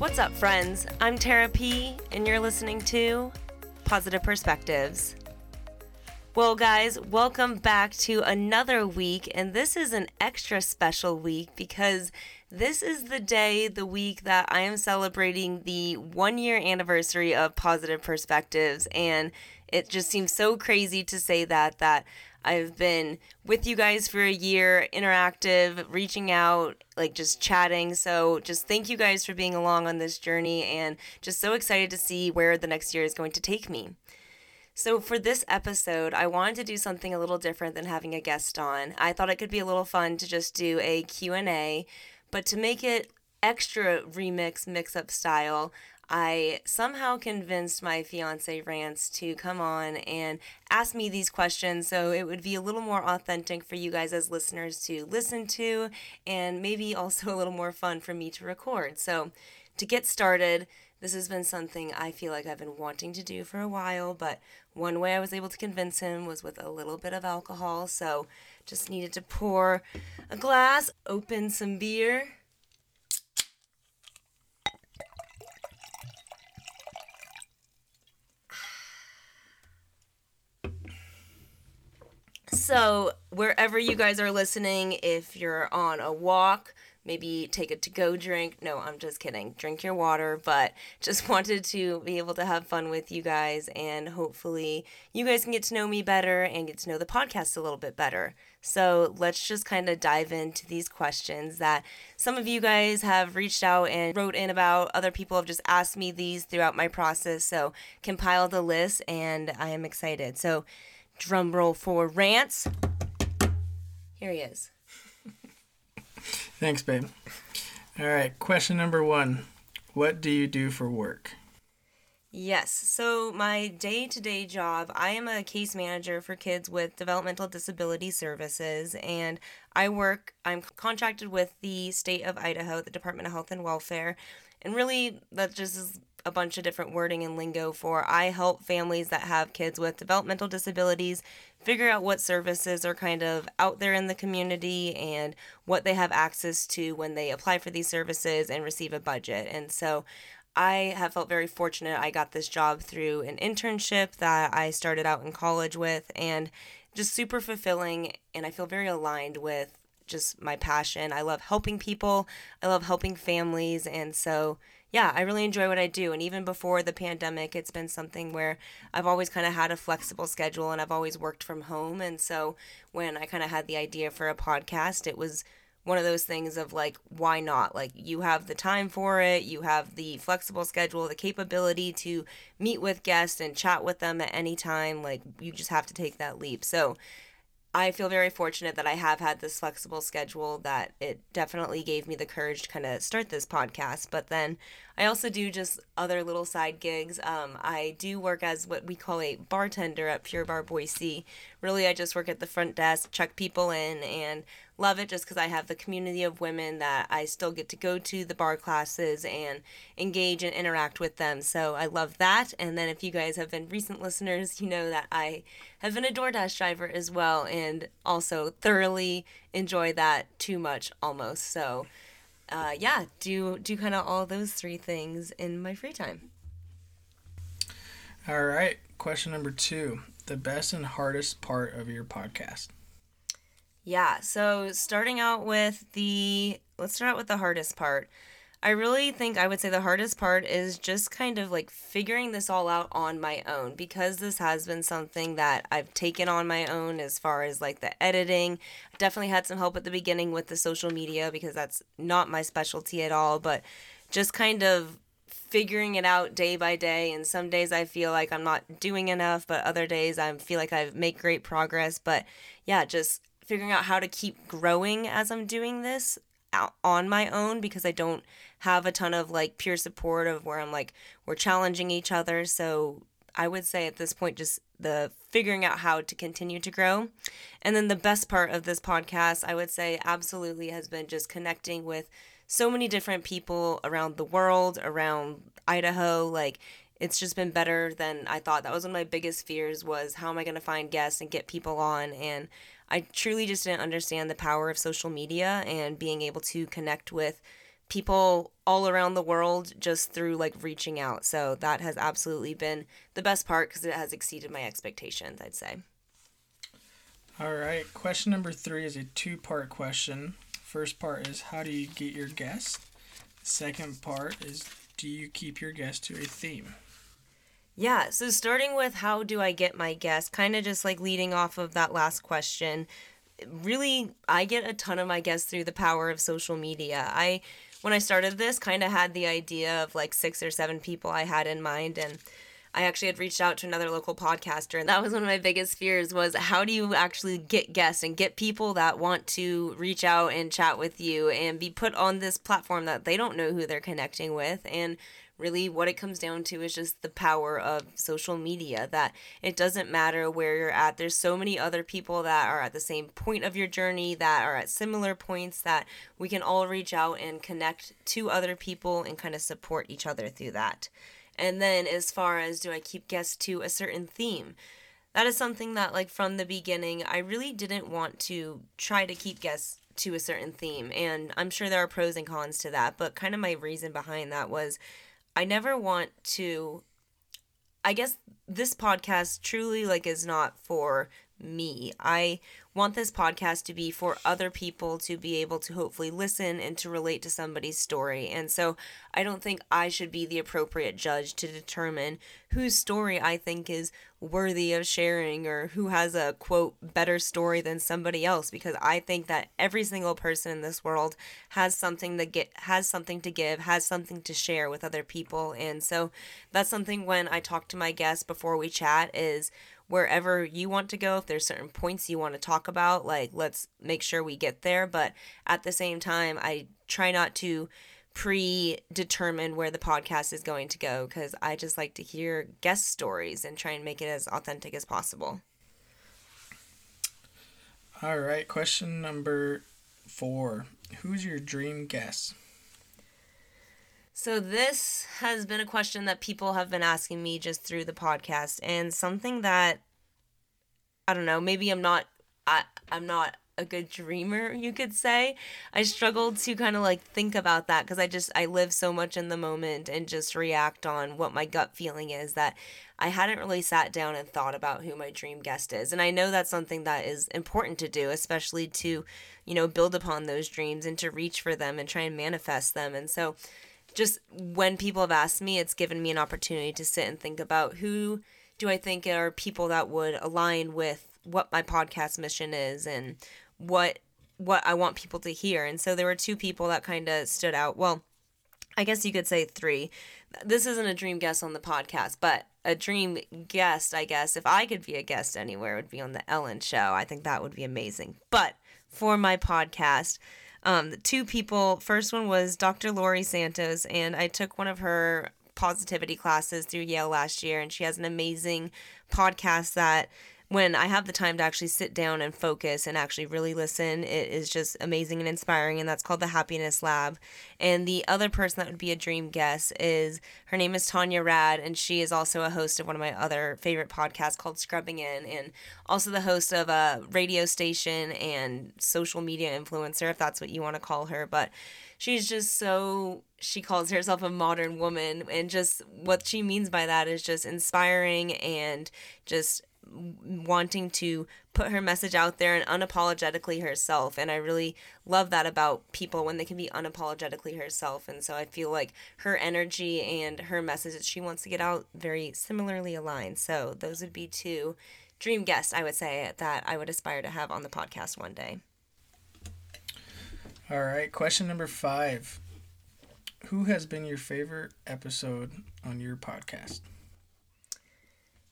What's up, friends? I'm Tara P, and you're listening to Positive Perspectives. Well, guys, welcome back to another week, and this is an extra special week because this is the day, the week that I am celebrating the one year anniversary of Positive Perspectives, and it just seems so crazy to say that, that I've been with you guys for a year, interactive, reaching out, like just chatting. So, just thank you guys for being along on this journey and just so excited to see where the next year is going to take me. So, for this episode, I wanted to do something a little different than having a guest on. I thought it could be a little fun to just do a Q&A, but to make it extra remix mix up style, I somehow convinced my fiance Rance to come on and ask me these questions so it would be a little more authentic for you guys as listeners to listen to and maybe also a little more fun for me to record. So, to get started, this has been something I feel like I've been wanting to do for a while, but one way I was able to convince him was with a little bit of alcohol. So, just needed to pour a glass, open some beer So, wherever you guys are listening, if you're on a walk, maybe take a to go drink. No, I'm just kidding. Drink your water, but just wanted to be able to have fun with you guys and hopefully you guys can get to know me better and get to know the podcast a little bit better. So, let's just kind of dive into these questions that some of you guys have reached out and wrote in about. Other people have just asked me these throughout my process. So, compiled the list and I am excited. So, Drum roll for Rance. Here he is. Thanks, babe. All right, question number one What do you do for work? Yes, so my day to day job, I am a case manager for kids with developmental disability services, and I work, I'm contracted with the state of Idaho, the Department of Health and Welfare, and really that just is a bunch of different wording and lingo for I help families that have kids with developmental disabilities figure out what services are kind of out there in the community and what they have access to when they apply for these services and receive a budget. And so I have felt very fortunate. I got this job through an internship that I started out in college with and just super fulfilling and I feel very aligned with just my passion. I love helping people. I love helping families and so yeah, I really enjoy what I do. And even before the pandemic, it's been something where I've always kind of had a flexible schedule and I've always worked from home. And so when I kind of had the idea for a podcast, it was one of those things of like, why not? Like, you have the time for it, you have the flexible schedule, the capability to meet with guests and chat with them at any time. Like, you just have to take that leap. So, I feel very fortunate that I have had this flexible schedule that it definitely gave me the courage to kind of start this podcast. But then I also do just other little side gigs. Um, I do work as what we call a bartender at Pure Barre Boise. Really, I just work at the front desk, check people in, and love it just because I have the community of women that I still get to go to the barre classes and engage and interact with them. So I love that. And then if you guys have been recent listeners, you know that I have been a DoorDash driver as well and also thoroughly enjoy that too much almost. So uh, yeah, do do kind of all those three things in my free time. All right, question number two: the best and hardest part of your podcast. Yeah, so starting out with the let's start out with the hardest part. I really think I would say the hardest part is just kind of like figuring this all out on my own because this has been something that I've taken on my own as far as like the editing. Definitely had some help at the beginning with the social media because that's not my specialty at all, but just kind of figuring it out day by day and some days I feel like I'm not doing enough, but other days I feel like I make great progress, but yeah, just figuring out how to keep growing as I'm doing this on my own because I don't have a ton of like peer support of where I'm like we're challenging each other. So I would say at this point just the figuring out how to continue to grow. And then the best part of this podcast, I would say absolutely has been just connecting with so many different people around the world, around Idaho, like it's just been better than I thought. That was one of my biggest fears was how am I going to find guests and get people on and I truly just didn't understand the power of social media and being able to connect with people all around the world just through like reaching out. So that has absolutely been the best part because it has exceeded my expectations, I'd say. All right. Question number three is a two part question. First part is how do you get your guests? Second part is do you keep your guests to a theme? Yeah, so starting with how do I get my guests, kind of just like leading off of that last question. Really, I get a ton of my guests through the power of social media. I when I started this, kind of had the idea of like six or seven people I had in mind and I actually had reached out to another local podcaster and that was one of my biggest fears was how do you actually get guests and get people that want to reach out and chat with you and be put on this platform that they don't know who they're connecting with and really what it comes down to is just the power of social media that it doesn't matter where you're at. There's so many other people that are at the same point of your journey that are at similar points that we can all reach out and connect to other people and kind of support each other through that. And then as far as do i keep guests to a certain theme? That is something that like from the beginning i really didn't want to try to keep guests to a certain theme and i'm sure there are pros and cons to that but kind of my reason behind that was I never want to I guess this podcast truly like is not for me. I want this podcast to be for other people to be able to hopefully listen and to relate to somebody's story. And so I don't think I should be the appropriate judge to determine whose story I think is worthy of sharing or who has a quote better story than somebody else because I think that every single person in this world has something to get has something to give, has something to share with other people. And so that's something when I talk to my guests before we chat is wherever you want to go if there's certain points you want to talk about like let's make sure we get there. But at the same time i try not to predetermine where the podcast is going to go because i just like to hear guest stories and try and make it as authentic as possible. All right question number four. Who's your dream guest so, this has been a question that people have been asking me just through the podcast, and something that I don't know, maybe I'm not, I, I'm not a good dreamer, you could say. I struggled to kind of like think about that because I just, I live so much in the moment and just react on what my gut feeling is that I hadn't really sat down and thought about who my dream guest is. And I know that's something that is important to do, especially to, you know, build upon those dreams and to reach for them and try and manifest them. And so, just when people have asked me, it's given me an opportunity to sit and think about who do I think are people that would align with what my podcast mission is and what what I want people to hear. And so there were two people that kind of stood out. Well, I guess you could say three. This isn't a dream guest on the podcast, but a dream guest, I guess, if I could be a guest anywhere, would be on the Ellen show. I think that would be amazing. But for my podcast, um, two people. First one was Dr. Laurie Santos, and I took one of her positivity classes through Yale last year, and she has an amazing podcast that when I have the time to actually sit down and focus and actually really listen, it is just amazing and inspiring. And that's called the Happiness Lab. And the other person that would be a dream guest is her name is Tanya Rad, and she is also a host of one of my other favorite podcasts called Scrubbing In, and also the host of a radio station and social media influencer, if that's what you want to call her. But she's just so she calls herself a modern woman and just what she means by that is just inspiring and just wanting to put her message out there and unapologetically herself. And I really love that about people when they can be unapologetically herself. And so I feel like her energy and her message that she wants to get out very similarly aligned. So those would be two dream guests, I would say, that I would aspire to have on the podcast one day. All right, question number five. Who has been your favorite episode on your podcast?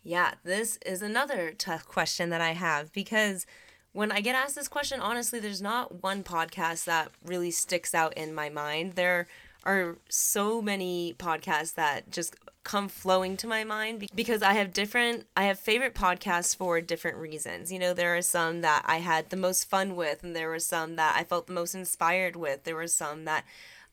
Yeah, this is another tough question that I have because when I get asked this question, honestly, there's not one podcast that really sticks out in my mind. There are so many podcasts that just come flowing to my mind because I have different I have favorite podcasts for different reasons. You know, there are some that I had the most fun with and there were some that I felt the most inspired with. There were some that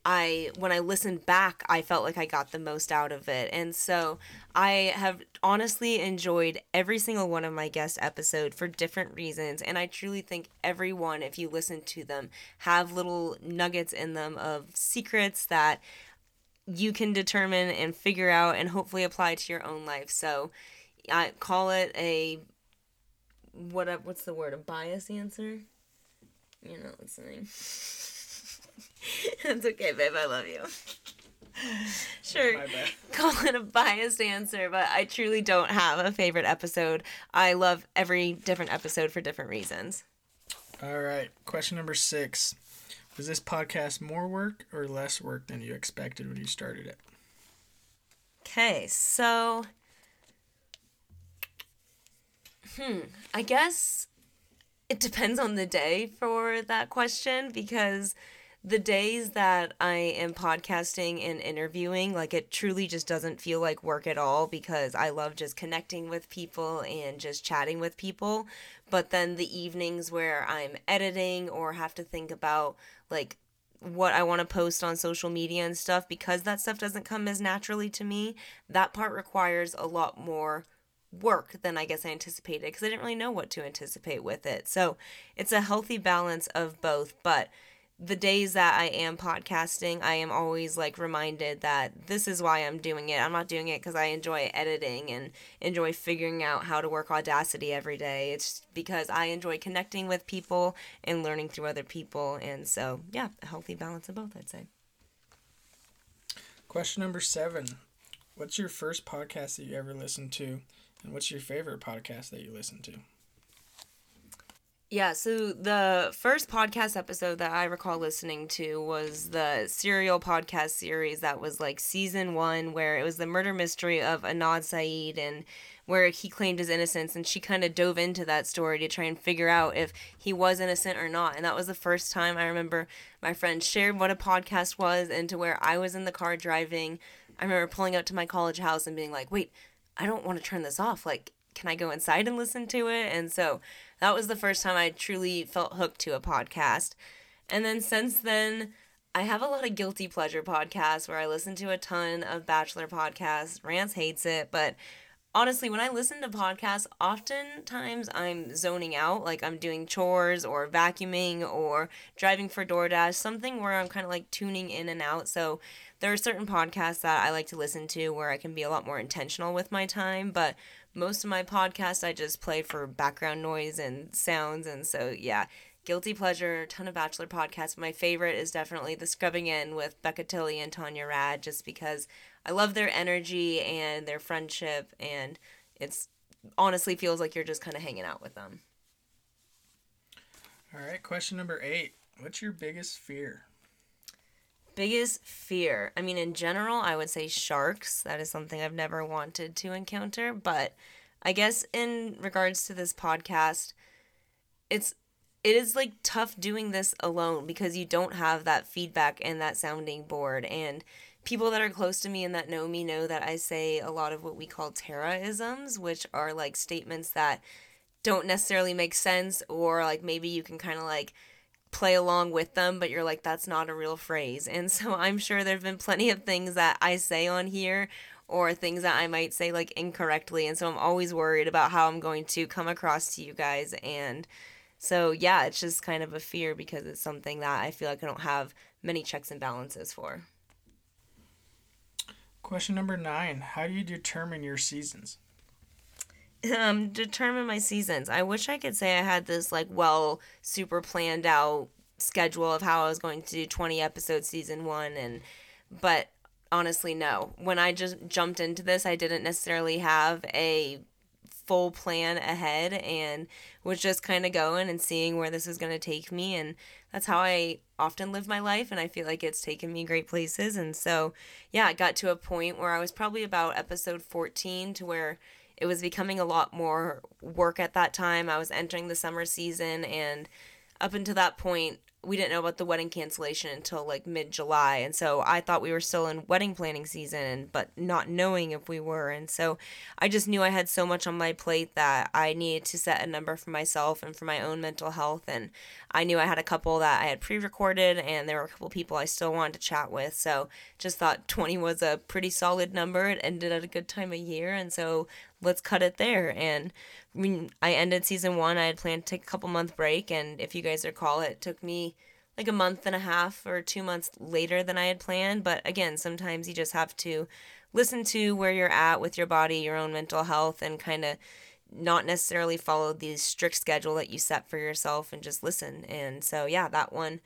I when I listened back, I felt like I got the most out of it. And so I have honestly enjoyed every single one of my guest episode for different reasons, and I truly think everyone if you listen to them have little nuggets in them of secrets that you can determine and figure out and hopefully apply to your own life. So I call it a what what's the word? A bias answer? You're not listening. That's okay, babe. I love you. Sure. Call it a biased answer, but I truly don't have a favorite episode. I love every different episode for different reasons. All right. Question number six. Was this podcast more work or less work than you expected when you started it? Okay, so hmm, I guess it depends on the day for that question because the days that I am podcasting and interviewing, like it truly just doesn't feel like work at all because I love just connecting with people and just chatting with people. But then the evenings where I'm editing or have to think about like what I want to post on social media and stuff, because that stuff doesn't come as naturally to me, that part requires a lot more work than I guess I anticipated because I didn't really know what to anticipate with it. So it's a healthy balance of both, but the days that I am podcasting, I am always like reminded that this is why I'm doing it. I'm not doing it because I enjoy editing and enjoy figuring out how to work Audacity every day. It's because I enjoy connecting with people and learning through other people. And so, yeah, a healthy balance of both, I'd say. Question number seven What's your first podcast that you ever listened to? And what's your favorite podcast that you listen to? Yeah, so the first podcast episode that I recall listening to was the Serial podcast series that was like season one, where it was the murder mystery of Adnan Syed and where he claimed his innocence. And she kind of dove into that story to try and figure out if he was innocent or not. And that was the first time I remember my friend shared what a podcast was and to where I was in the car driving. I remember pulling up to my college house and being like, wait, I don't want to turn this off. Like, can I go inside and listen to it? And so that was the first time I truly felt hooked to a podcast. And then since then, I have a lot of guilty pleasure podcasts where I listen to a ton of bachelor podcasts. Rance hates it, but honestly, when I listen to podcasts, oftentimes I'm zoning out, like I'm doing chores or vacuuming or driving for DoorDash, something where I'm kind of like tuning in and out. So there are certain podcasts that I like to listen to where I can be a lot more intentional with my time, but most of my podcasts I just play for background noise and sounds. And so, yeah, guilty pleasure, ton of Bachelor podcasts. My favorite is definitely The Scrubbing In with Becca Tilley and Tanya Rad, just because I love their energy and their friendship. And it's honestly feels like you're just kind of hanging out with them. All right, question number eight. What's your biggest fear? Biggest fear i mean in general i would say sharks. That is something i've never wanted to encounter but i guess in regards to this podcast it's it is like tough doing this alone because you don't have that feedback and that sounding board and people that are close to me and that know me know that i say a lot of what we call Tara-isms which are like statements that don't necessarily make sense or like maybe you can kind of like play along with them, but you're like, that's not a real phrase. And so I'm sure there have been plenty of things that I say on here or things that I might say like incorrectly. And so I'm always worried about how I'm going to come across to you guys. And so, yeah, it's just kind of a fear because it's something that I feel like I don't have many checks and balances for. Question number nine How do you determine your seasons? Um determine my seasons. I wish I could say I had this like well super planned out schedule of how I was going to do 20 episodes season 1 and but honestly no. When I just jumped into this, I didn't necessarily have a full plan ahead and was just kind of going and seeing where this was going to take me and that's how I often live my life and I feel like it's taken me great places and so yeah, it got to a point where I was probably about episode 14 to where it was becoming a lot more work at that time. I was entering the summer season, and up until that point, we didn't know about the wedding cancellation until like mid July. And so I thought we were still in wedding planning season, but not knowing if we were. And so I just knew I had so much on my plate that I needed to set a number for myself and for my own mental health. And I knew I had a couple that I had pre recorded, and there were a couple people I still wanted to chat with. So just thought 20 was a pretty solid number. It ended at a good time of year. And so let's cut it there. And I ended season one. I had planned to take a couple month break, and if you guys recall, it took me like a month and a half or two months later than I had planned. But again, sometimes you just have to listen to where you're at with your body, your own mental health, and kind of not necessarily follow the strict schedule that you set for yourself and just listen. And so, yeah, that one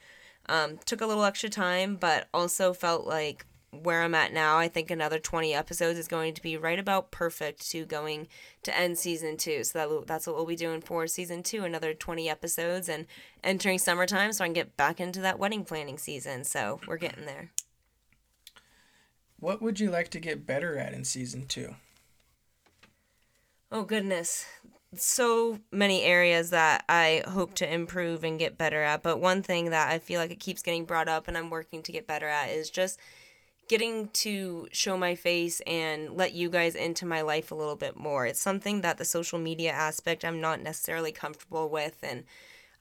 um, took a little extra time, but also felt like where I'm at now, I think another 20 episodes is going to be right about perfect to going to end season two. So that, that's what we'll be doing for season two, another 20 episodes and entering summertime so I can get back into that wedding planning season. So we're getting there. What would you like to get better at in season two? Oh, goodness. So many areas that I hope to improve and get better at. But one thing that I feel like it keeps getting brought up and I'm working to get better at is just getting to show my face and let you guys into my life a little bit more. It's something that the social media aspect I'm not necessarily comfortable with and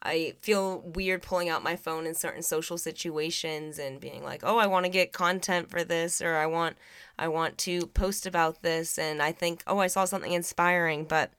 I feel weird pulling out my phone in certain social situations and being like, "Oh, I want to get content for this or I want I want to post about this." And I think, "Oh, I saw something inspiring," but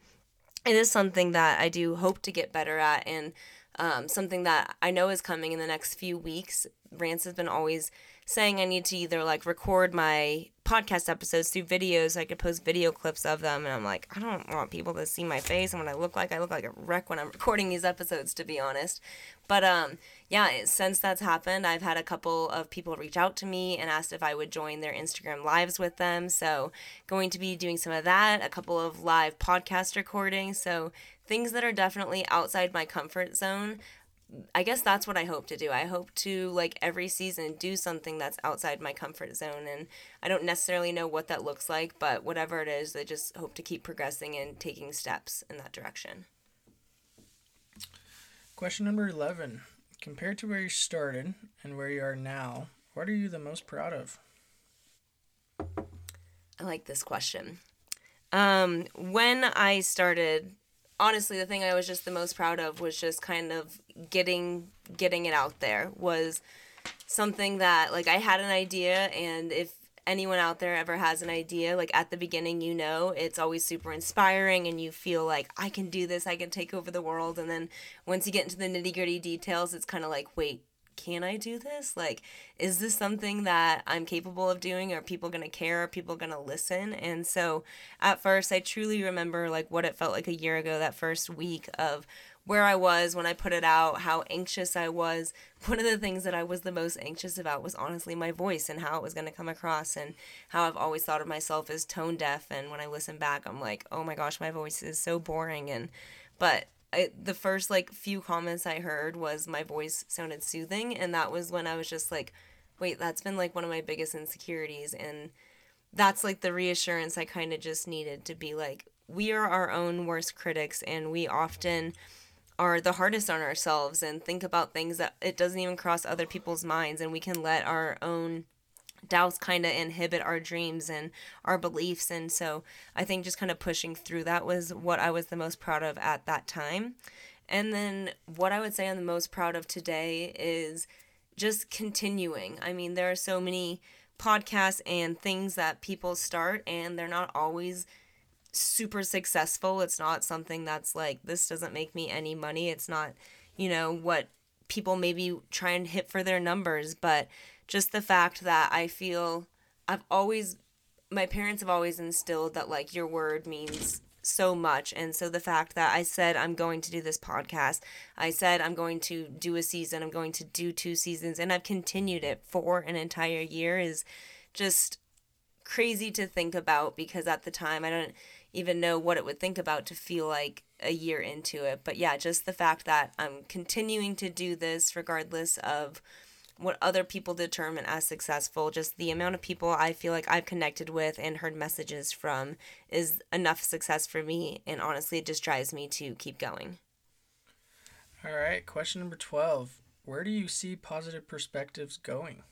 it is something that I do hope to get better at and um, something that I know is coming in the next few weeks. Rance has been always saying I need to either like record my podcast episodes through videos I could post video clips of them and I'm like I don't want people to see my face and what I look like. I look like a wreck when I'm recording these episodes to be honest. But um yeah since that's happened I've had a couple of people reach out to me and asked if I would join their Instagram lives with them. So going to be doing some of that a couple of live podcast recordings. So things that are definitely outside my comfort zone I guess that's what I hope to do. I hope to like every season do something that's outside my comfort zone and I don't necessarily know what that looks like, but whatever it is, I just hope to keep progressing and taking steps in that direction. Question number 11. Compared to where you started and where you are now, what are you the most proud of? I like this question. Um, when I started honestly the thing I was just the most proud of was just kind of getting getting it out there was something that like I had an idea and if anyone out there ever has an idea like at the beginning you know it's always super inspiring and you feel like I can do this. I can take over the world. And then once you get into the nitty-gritty details it's kind of like wait can I do this? Like, is this something that I'm capable of doing? Are people going to care? Are people going to listen? And so at first, I truly remember like what it felt like a year ago, that first week of where I was when I put it out, how anxious I was. One of the things that I was the most anxious about was honestly my voice and how it was going to come across, and how I've always thought of myself as tone deaf. And when I listen back, I'm like, oh my gosh, my voice is so boring. And, but I, the first like few comments I heard was my voice sounded soothing, and that was when I was just like, wait, that's been like one of my biggest insecurities, and that's like the reassurance I kind of just needed to be like, we are our own worst critics, and we often are the hardest on ourselves and think about things that it doesn't even cross other people's minds, and we can let our own doubts kind of inhibit our dreams and our beliefs. And so I think just kind of pushing through that was what I was the most proud of at that time. And then what I would say I'm the most proud of today is just continuing. I mean, there are so many podcasts and things that people start, and they're not always super successful. It's not something that's like, this doesn't make me any money. It's not, you know, what people maybe try and hit for their numbers, but just the fact that I feel I've always my parents have always instilled that like your word means so much and so the fact that I said I'm going to do this podcast, I said I'm going to do a season, I'm going to do two seasons and I've continued it for an entire year is just crazy to think about because at the time I don't even know what it would think about to feel like a year into it. But yeah, just the fact that I'm continuing to do this regardless of what other people determine as successful, just the amount of people I feel like I've connected with and heard messages from is enough success for me. And honestly, it just drives me to keep going. All right, question number 12. where do you see positive perspectives going?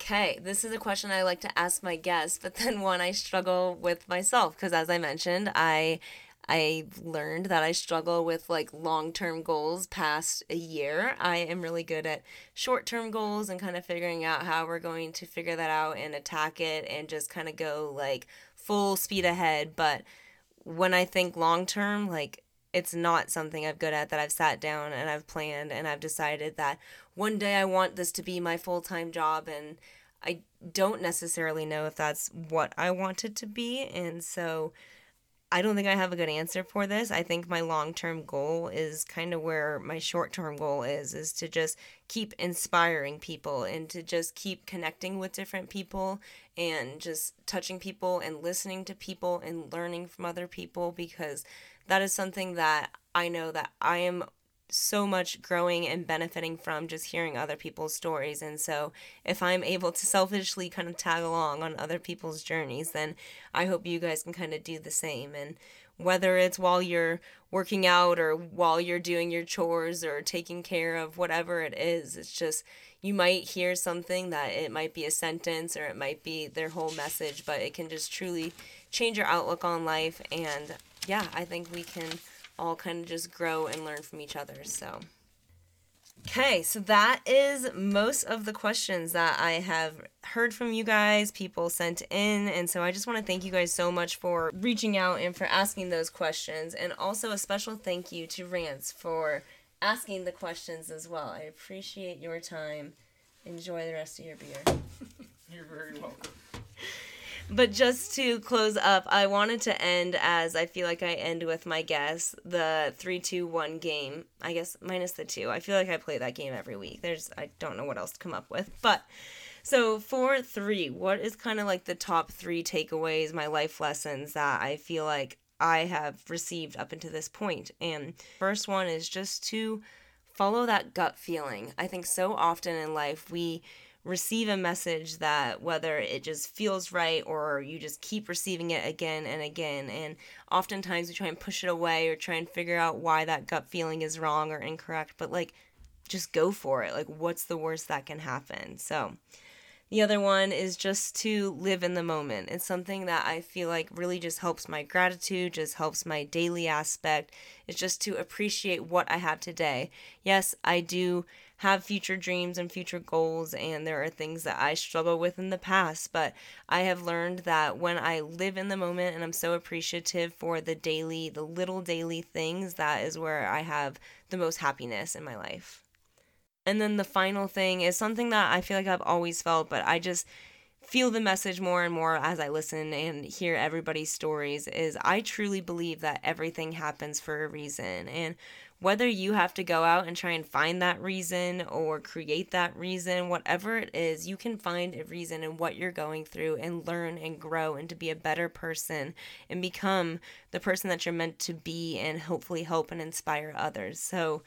Okay, this is a question I like to ask my guests, but then one I struggle with myself because as I mentioned, I I learned that I struggle with like long-term goals past a year. I am really good at short-term goals and kind of figuring out how we're going to figure that out and attack it and just kind of go like full speed ahead, but when I think long-term, like it's not something I'm good at that I've sat down and I've planned and I've decided that one day I want this to be my full time job and I don't necessarily know if that's what I want it to be. And so I don't think I have a good answer for this. I think my long-term goal is kind of where my short-term goal is is to just keep inspiring people and to just keep connecting with different people and just touching people and listening to people and learning from other people because that is something that I know that I am so much growing and benefiting from just hearing other people's stories. And so, if I'm able to selfishly kind of tag along on other people's journeys, then I hope you guys can kind of do the same. And whether it's while you're working out or while you're doing your chores or taking care of whatever it is, it's just you might hear something that it might be a sentence or it might be their whole message, but it can just truly change your outlook on life. And yeah, I think we can all kind of just grow and learn from each other. So, okay, so that is most of the questions that I have heard from you guys, people sent in. And so I just want to thank you guys so much for reaching out and for asking those questions. And also a special thank you to Rance for asking the questions as well. I appreciate your time. Enjoy the rest of your beer. You're very welcome. But just to close up, I wanted to end as I feel like I end with my guess the three, two, one game. I guess minus the two. I feel like I play that game every week. There's I don't know what else to come up with. But so for three, what is kind of like the top three takeaways, my life lessons that I feel like I have received up until this point? And first one is just to follow that gut feeling. I think so often in life we receive a message that whether it just feels right or you just keep receiving it again and again and oftentimes we try and push it away or try and figure out why that gut feeling is wrong or incorrect but like just go for it like what's the worst that can happen so the other one is just to live in the moment. It's something that I feel like really just helps my gratitude, just helps my daily aspect. It's just to appreciate what I have today. Yes, I do have future dreams and future goals, and there are things that I struggle with in the past, but I have learned that when I live in the moment and I'm so appreciative for the daily, the little daily things, that is where I have the most happiness in my life. And then the final thing is something that I feel like I've always felt, but I just feel the message more and more as I listen and hear everybody's stories is I truly believe that everything happens for a reason. And whether you have to go out and try and find that reason or create that reason, whatever it is, you can find a reason in what you're going through and learn and grow and to be a better person and become the person that you're meant to be and hopefully help and inspire others. So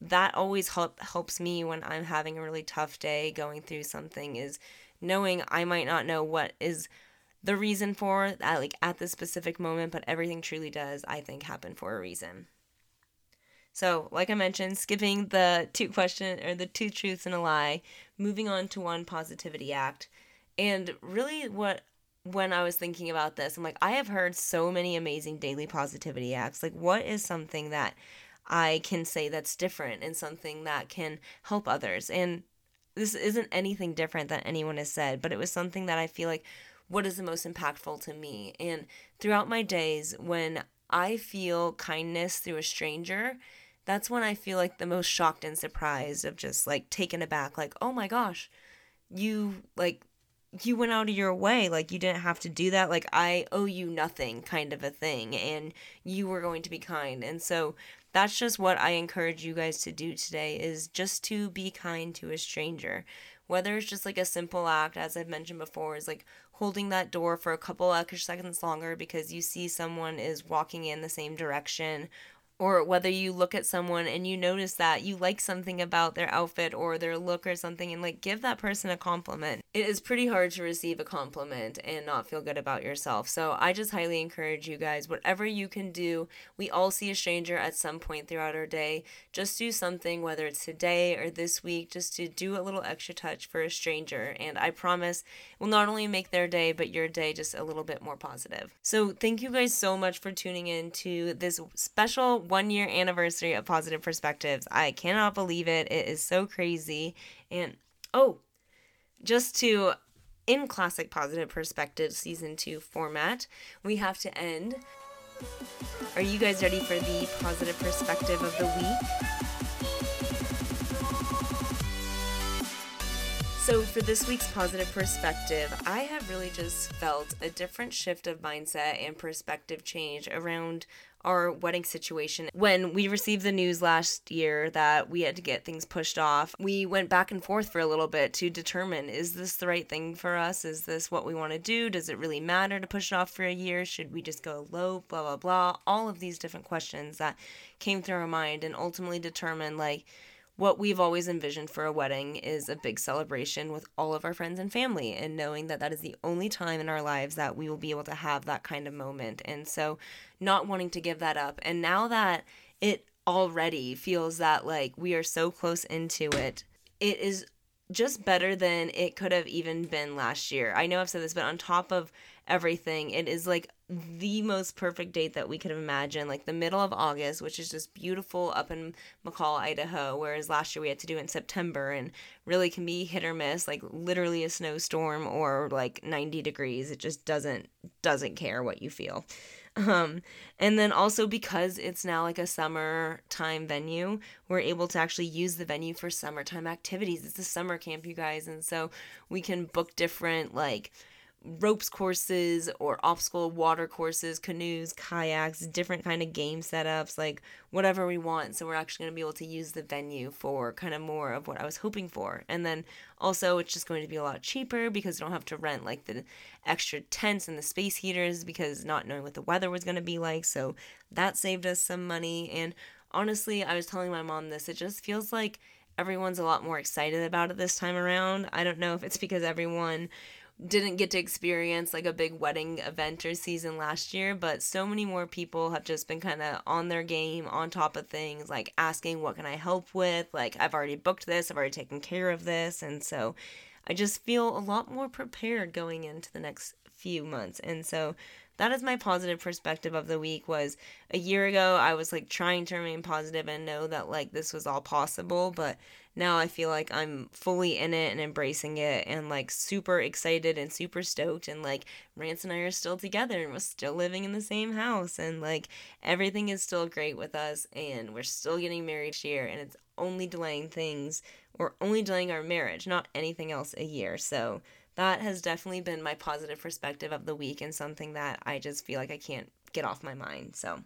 that always help, helps me when I'm having a really tough day going through something is knowing I might not know what is the reason for that like at this specific moment but everything truly does I think happen for a reason. So, like I mentioned, skipping the two question or the two truths and a lie, moving on to one positivity act. And really what when I was thinking about this, I'm like I have heard so many amazing daily positivity acts. Like what is something that I can say that's different and something that can help others. And this isn't anything different than anyone has said, but it was something that I feel like what is the most impactful to me. And throughout my days, when I feel kindness through a stranger, that's when I feel like the most shocked and surprised of just like taken aback, like, oh my gosh, you like you went out of your way. Like you didn't have to do that. Like i owe you nothing kind of a thing and you were going to be kind. And so that's just what I encourage you guys to do today is just to be kind to a stranger. Whether it's just like a simple act, as I've mentioned before, is like holding that door for a couple extra seconds longer because you see someone is walking in the same direction or whether you look at someone and you notice that you like something about their outfit or their look or something and like give that person a compliment. It is pretty hard to receive a compliment and not feel good about yourself. So I just highly encourage you guys, whatever you can do, we all see a stranger at some point throughout our day. Just do something, whether it's today or this week, just to do a little extra touch for a stranger. And I promise it will not only make their day, but your day just a little bit more positive. So thank you guys so much for tuning in to this special one year anniversary of Positive Perspectives. I cannot believe it. It is so crazy. And oh, just to in classic Positive Perspectives season 2 format, we have to end. Are you guys ready for the positive perspective of the week? So, for this week's positive perspective, I have really just felt a different shift of mindset and perspective change around our wedding situation. When we received the news last year that we had to get things pushed off, we went back and forth for a little bit to determine is this the right thing for us? Is this what we want to do? Does it really matter to push it off for a year? Should we just go low? Blah, blah, blah. All of these different questions that came through our mind and ultimately determined, like, what we've always envisioned for a wedding is a big celebration with all of our friends and family and knowing that that is the only time in our lives that we will be able to have that kind of moment and so not wanting to give that up and now that it already feels that like we are so close into it it is just better than it could have even been last year. I know I've said this, but on top of everything, it is like the most perfect date that we could have imagined. Like the middle of August, which is just beautiful up in McCall, Idaho, whereas last year we had to do it in September and really can be hit or miss, like literally a snowstorm or like 90 degrees. It just doesn't doesn't care what you feel. Um, and then also because it's now like a summertime venue, we're able to actually use the venue for summertime activities. It's a summer camp, you guys, and so we can book different like ropes courses or obstacle water courses, canoes, kayaks, different kind of game setups, like whatever we want. So we're actually going to be able to use the venue for kind of more of what I was hoping for. And then also it's just going to be a lot cheaper because you don't have to rent like the extra tents and the space heaters because not knowing what the weather was going to be like. So that saved us some money and honestly, I was telling my mom this. It just feels like everyone's a lot more excited about it this time around. I don't know if it's because everyone didn't get to experience like a big wedding event or season last year, but so many more people have just been kind of on their game, on top of things, like asking, What can I help with? Like, I've already booked this, I've already taken care of this. And so I just feel a lot more prepared going into the next few months. And so that is my positive perspective of the week was a year ago I was like trying to remain positive and know that like this was all possible, but now I feel like I'm fully in it and embracing it and like super excited and super stoked and like Rance and I are still together and we're still living in the same house and like everything is still great with us and we're still getting married this year and it's only delaying things or only delaying our marriage, not anything else a year. So that has definitely been my positive perspective of the week and something that I just feel like I can't get off my mind. So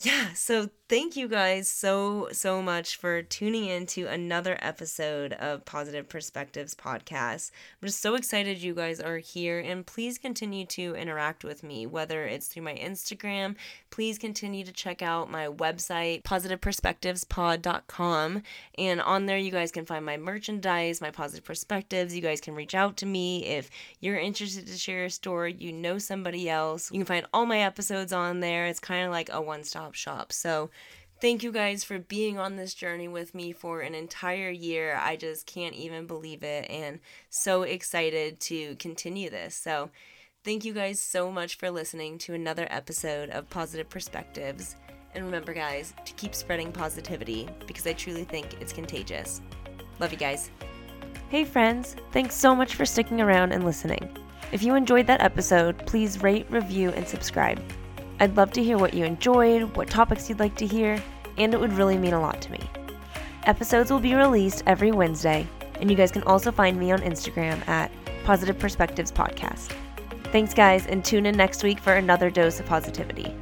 yeah, so thank you guys so, so much for tuning in to another episode of Positive Perspectives Podcast. I'm just so excited you guys are here, and please continue to interact with me, whether it's through my Instagram. Please continue to check out my website, positiveperspectivespod.com. And on there, you guys can find my merchandise, my positive perspectives. You guys can reach out to me if you're interested to share a story, you know somebody else. You can find all my episodes on there. It's kind of like a one stop shop. So, thank you guys for being on this journey with me for an entire year. I just can't even believe it and so excited to continue this. So, thank you guys so much for listening to another episode of Positive Perspectives. And remember, guys, to keep spreading positivity because I truly think it's contagious. Love you guys. Hey, friends, thanks so much for sticking around and listening. If you enjoyed that episode, please rate, review, and subscribe. I'd love to hear what you enjoyed, what topics you'd like to hear, and it would really mean a lot to me. Episodes will be released every Wednesday, and you guys can also find me on Instagram at Positive Perspectives Podcast. Thanks, guys, and tune in next week for another dose of positivity.